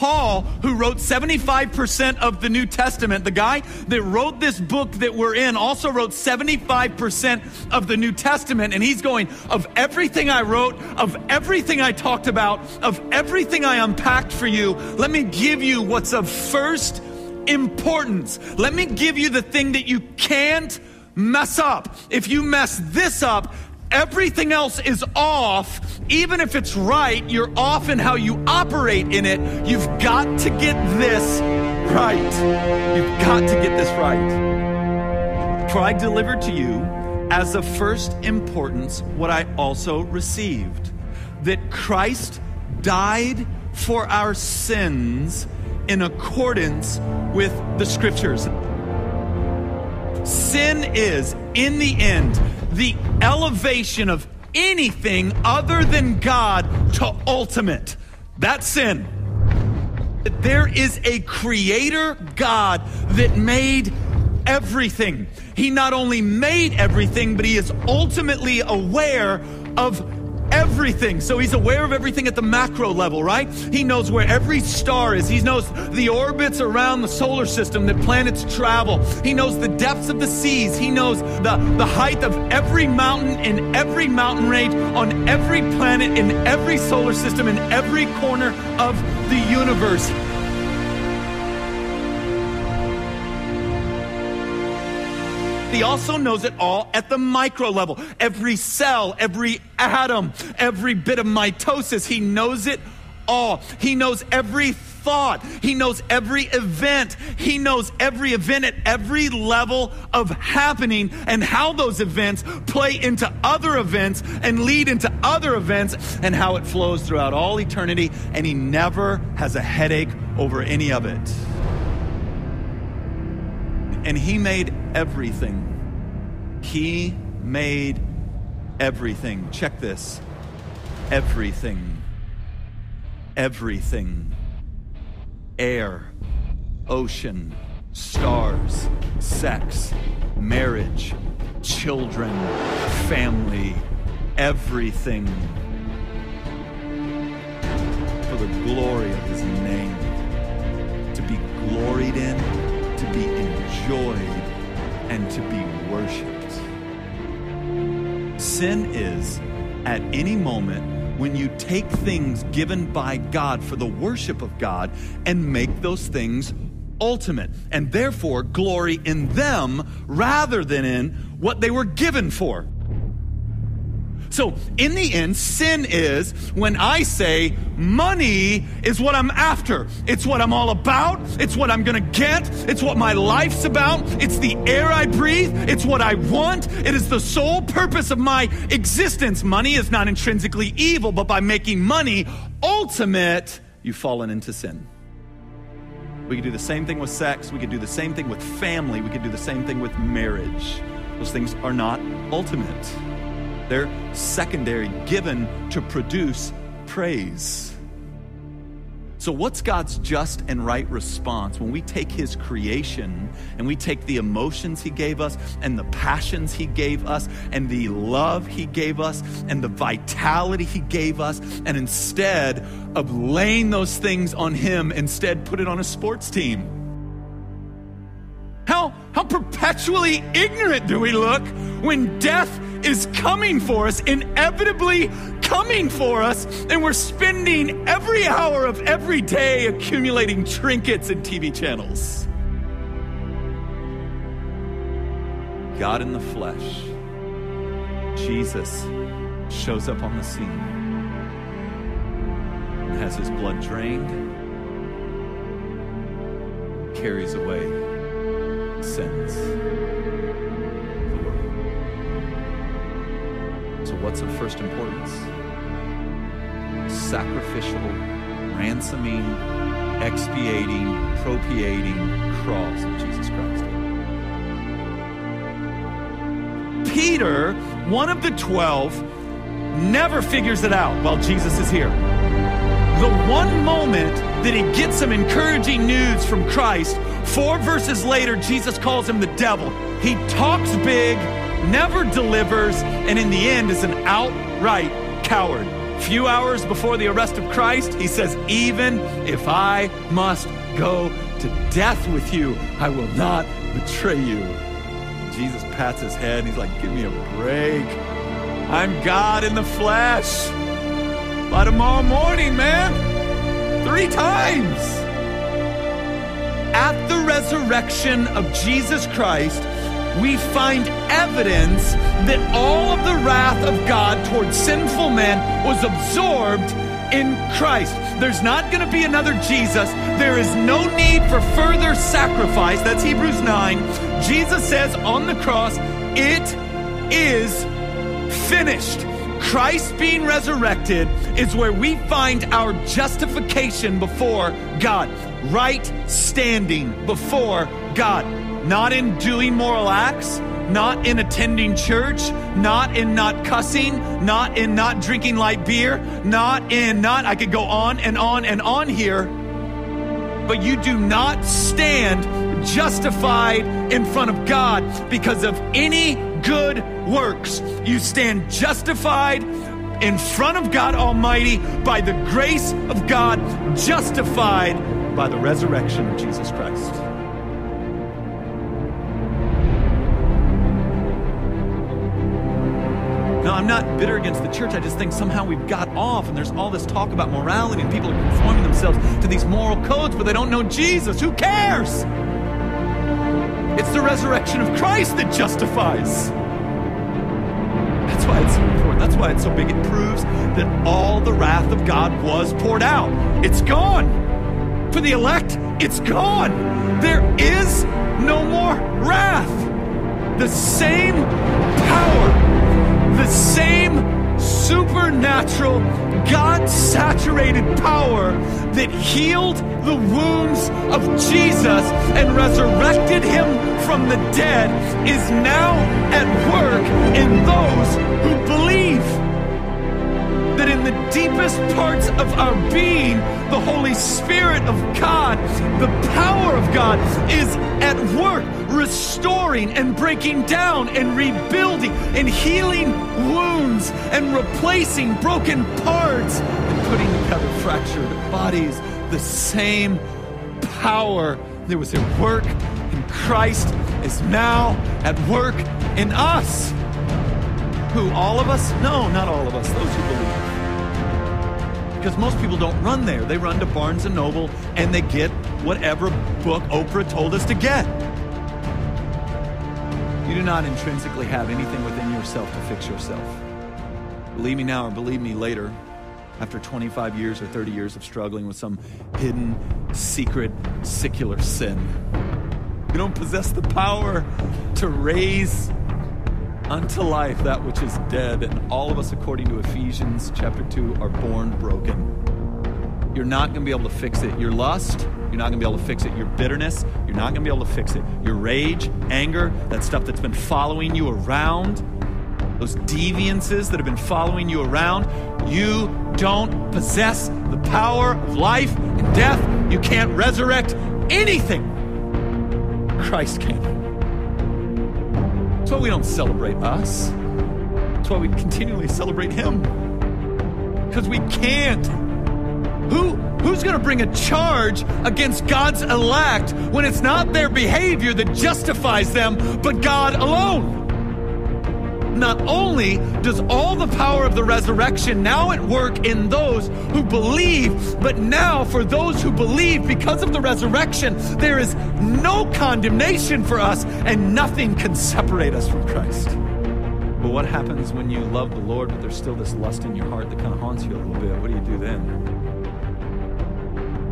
Paul, who wrote 75% of the New Testament, the guy that wrote this book that we're in, also wrote 75% of the New Testament. And he's going, of everything I wrote, of everything I talked about, of everything I unpacked for you, let me give you what's of first importance. Let me give you the thing that you can't mess up. If you mess this up, everything else is off. Even if it's right, you're off in how you operate in it. You've got to get this right. You've got to get this right. For I delivered to you as of first importance what I also received that Christ died for our sins in accordance with the scriptures. Sin is, in the end, the elevation of anything other than God to ultimate. That's sin. There is a creator God that made everything. He not only made everything, but he is ultimately aware of everything. So he's aware of everything at the macro level, right? He knows where every star is. He knows the orbits around the solar system that planets travel. He knows the depths of the seas. He knows the, the height of every mountain in every mountain range on every planet in every solar system in every corner of the universe. He also knows it all at the micro level. Every cell, every atom, every bit of mitosis, he knows it all. He knows every thought. He knows every event. He knows every event at every level of happening and how those events play into other events and lead into other events and how it flows throughout all eternity. And he never has a headache over any of it and He made everything. He made everything. Check this everything. Everything. Air, ocean, stars, sex, marriage, children, family, everything. For the glory of His name. To be gloried in, enjoyed and to be worshiped. Sin is at any moment when you take things given by God for the worship of God and make those things ultimate and therefore glory in them rather than in what they were given for. So, in the end, sin is when I say money is what I'm after. It's what I'm all about. It's what I'm going to get. It's what my life's about. It's the air I breathe. It's what I want. It is the sole purpose of my existence. Money is not intrinsically evil, but by making money ultimate, you've fallen into sin. We could do the same thing with sex. We could do the same thing with family. We could do the same thing with marriage. Those things are not ultimate. They're secondary, given to produce praise. So, what's God's just and right response when we take His creation and we take the emotions He gave us and the passions He gave us and the love He gave us and the vitality He gave us, and instead of laying those things on Him, instead put it on a sports team? How, how perpetually ignorant do we look when death is coming for us, inevitably coming for us, and we're spending every hour of every day accumulating trinkets and TV channels. God in the flesh, Jesus, shows up on the scene has his blood drained, carries away sins. What's of first importance? Sacrificial, ransoming, expiating, propitiating cross of Jesus Christ. Peter, one of the twelve, never figures it out while Jesus is here. The one moment that he gets some encouraging news from Christ, four verses later, Jesus calls him the devil. He talks big, never delivers, and in the end is an outright coward. few hours before the arrest of Christ, he says, Even if I must go to death with you, I will not betray you. Jesus pats his head. And he's like, Give me a break. I'm God in the flesh. By tomorrow morning, man, three times. At the resurrection of Jesus Christ, we find evidence that all of the wrath of God towards sinful men was absorbed in Christ. There's not going to be another Jesus. There is no need for further sacrifice. That's Hebrews 9. Jesus says on the cross, It is finished. Christ being resurrected is where we find our justification before God, right standing before God not in doing moral acts, not in attending church, not in not cussing, not in not drinking light beer, not in not, I could go on and on and on here, but you do not stand justified in front of God because of any good works. You stand justified in front of God Almighty by the grace of God, justified by the resurrection of Jesus Christ. I'm not bitter against the church. I just think somehow we've got off, and there's all this talk about morality, and people are conforming themselves to these moral codes, but they don't know Jesus. Who cares? It's the resurrection of Christ that justifies. That's why it's so important. That's why it's so big. It proves that all the wrath of God was poured out. It's gone. For the elect, it's gone. There is no more wrath. The same power the same supernatural, God saturated power that healed the wounds of Jesus and resurrected him from the dead is now at work in those who believe that in the deepest parts of our being, the Holy Spirit of God, the power of God, is at work restoring and breaking down and rebuilding and healing wounds and replacing broken parts and putting together fractured bodies. The same power that was at work in Christ is now at work in us. Who? All of us? No, not all of us. Those who believe because most people don't run there. They run to Barnes and Noble and they get whatever book Oprah told us to get. You do not intrinsically have anything within yourself to fix yourself. Believe me now or believe me later, after 25 years or 30 years of struggling with some hidden, secret, secular sin. You don't possess the power to raise unto life that which is dead. And all of us, according to Ephesians chapter 2, are born broken. You're not going to be able to fix it. Your lust, you're not going to be able to fix it. Your bitterness, you're not going to be able to fix it. Your rage, anger, that stuff that's been following you around, those deviances that have been following you around, you don't possess the power of life and death. You can't resurrect anything. Christ can. That's why we don't celebrate us. That's why we continually celebrate Him. Because we can't. Who, who's to bring a charge against God's elect when it's not their behavior that justifies them, but God alone? Not only does all the power of the resurrection now at work in those who believe, but now for those who believe because of the resurrection, there is no condemnation for us and nothing can separate us from Christ. But what happens when you love the Lord, but there's still this lust in your heart that kind of haunts you a little bit? What do you do then?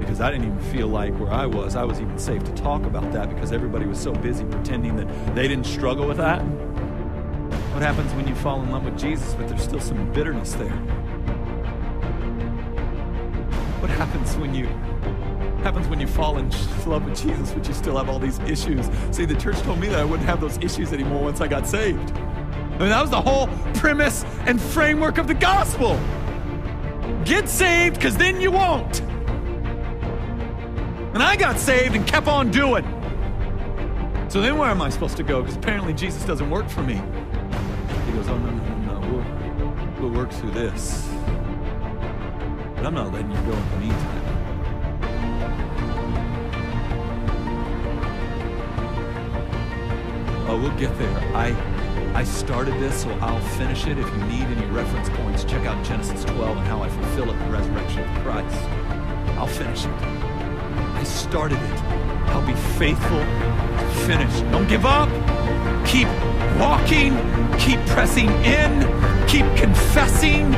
because I didn't even feel like where I was, I was even safe to talk about that because everybody was so busy pretending that they didn't struggle with that. What happens when you fall in love with Jesus, but there's still some bitterness there? What happens when you happens when you fall in love with Jesus, but you still have all these issues? See, the church told me that I wouldn't have those issues anymore once I got saved. I mean, that was the whole premise and framework of the gospel. Get saved, because then you won't. And I got saved and kept on doing. So then where am I supposed to go? Because apparently Jesus doesn't work for me. He goes, Oh, no, no, no. We'll, we'll work through this. But I'm not letting you go in the meantime. Oh, we'll get there. I I started this, so I'll finish it. If you need any reference points, check out Genesis 12 and how I fulfill it in the resurrection of Christ. I'll finish it. I started it. I'll be faithful to finish. Don't give up. Keep walking. Keep pressing in. Keep confessing.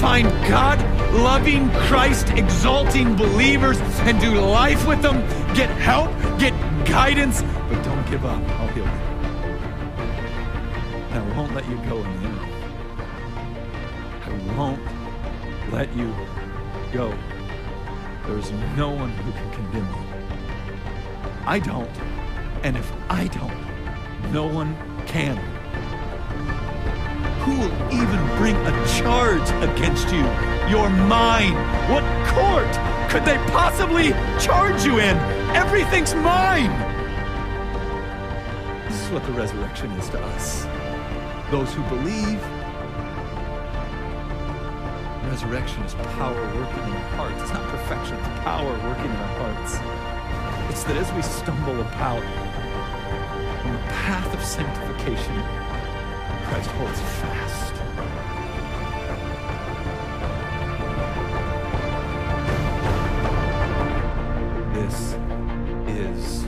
Find God loving, Christ exalting believers and do life with them. Get help. Get guidance. But don't give up. I'll heal you. And I won't let you go in the interim. I won't let you go. There is no one who can condemn you. I don't. And if I don't, no one can. Who will even bring a charge against you? You're mine. What court could they possibly charge you in? Everything's mine. This is what the resurrection is to us. Those who believe, resurrection is power working in our hearts. It's not perfection, it's power working in our hearts. It's that as we stumble about on the path of sanctification, Christ holds fast. This is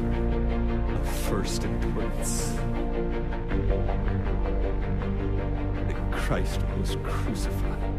of first importance. That Christ was crucified